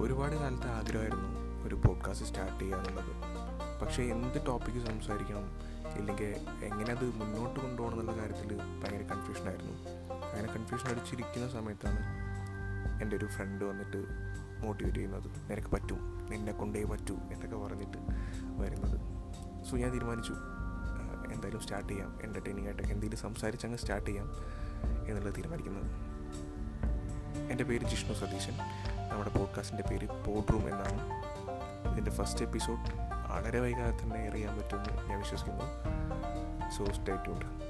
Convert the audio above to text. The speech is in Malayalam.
ഒരുപാട് കാലത്തെ ആഗ്രഹമായിരുന്നു ഒരു പോഡ്കാസ്റ്റ് സ്റ്റാർട്ട് ചെയ്യുക എന്നുള്ളത്. പക്ഷേ എന്ത് ടോപ്പിക്ക് സംസാരിക്കണം ഇല്ലെങ്കിൽ എങ്ങനെ അത് മുന്നോട്ട് കൊണ്ടുപോകണം എന്നുള്ള കാര്യത്തിൽ ഭയങ്കര കൺഫ്യൂഷനായിരുന്നു അങ്ങനെ കൺഫ്യൂഷൻ അടിച്ചിരിക്കുന്ന സമയത്താണ് എന്റെ ഒരു ഫ്രണ്ട് വന്നിട്ട് മോട്ടിവേറ്റ് ചെയ്യുന്നത്. നിനക്ക് പറ്റും നിന്നെ കൊണ്ടേ പറ്റൂ എന്നൊക്കെ പറഞ്ഞിട്ട് വരുന്നത്. സോ ഞാൻ തീരുമാനിച്ചു എന്തായാലും സ്റ്റാർട്ട് ചെയ്യാം എന്റർടൈനിങ് ആയിട്ട് എന്തെങ്കിലും സംസാരിച്ചങ്ങ് സ്റ്റാർട്ട് ചെയ്യാം എന്നുള്ളത് തീരുമാനിക്കുന്നത്. എന്റെ പേര് ജിഷ്ണു സതീശൻ. നമ്മുടെ പോഡ്കാസ്റ്റിന്റെ പേര് പോഡ് റൂം എന്നാണ്. ഇതിന്റെ ഫസ്റ്റ് എപ്പിസോഡ് വളരെ വൈകാതെ തന്നെ എറിയാൻ പറ്റുമെന്ന് ഞാൻ വിശ്വസിക്കുന്നു. So stay tuned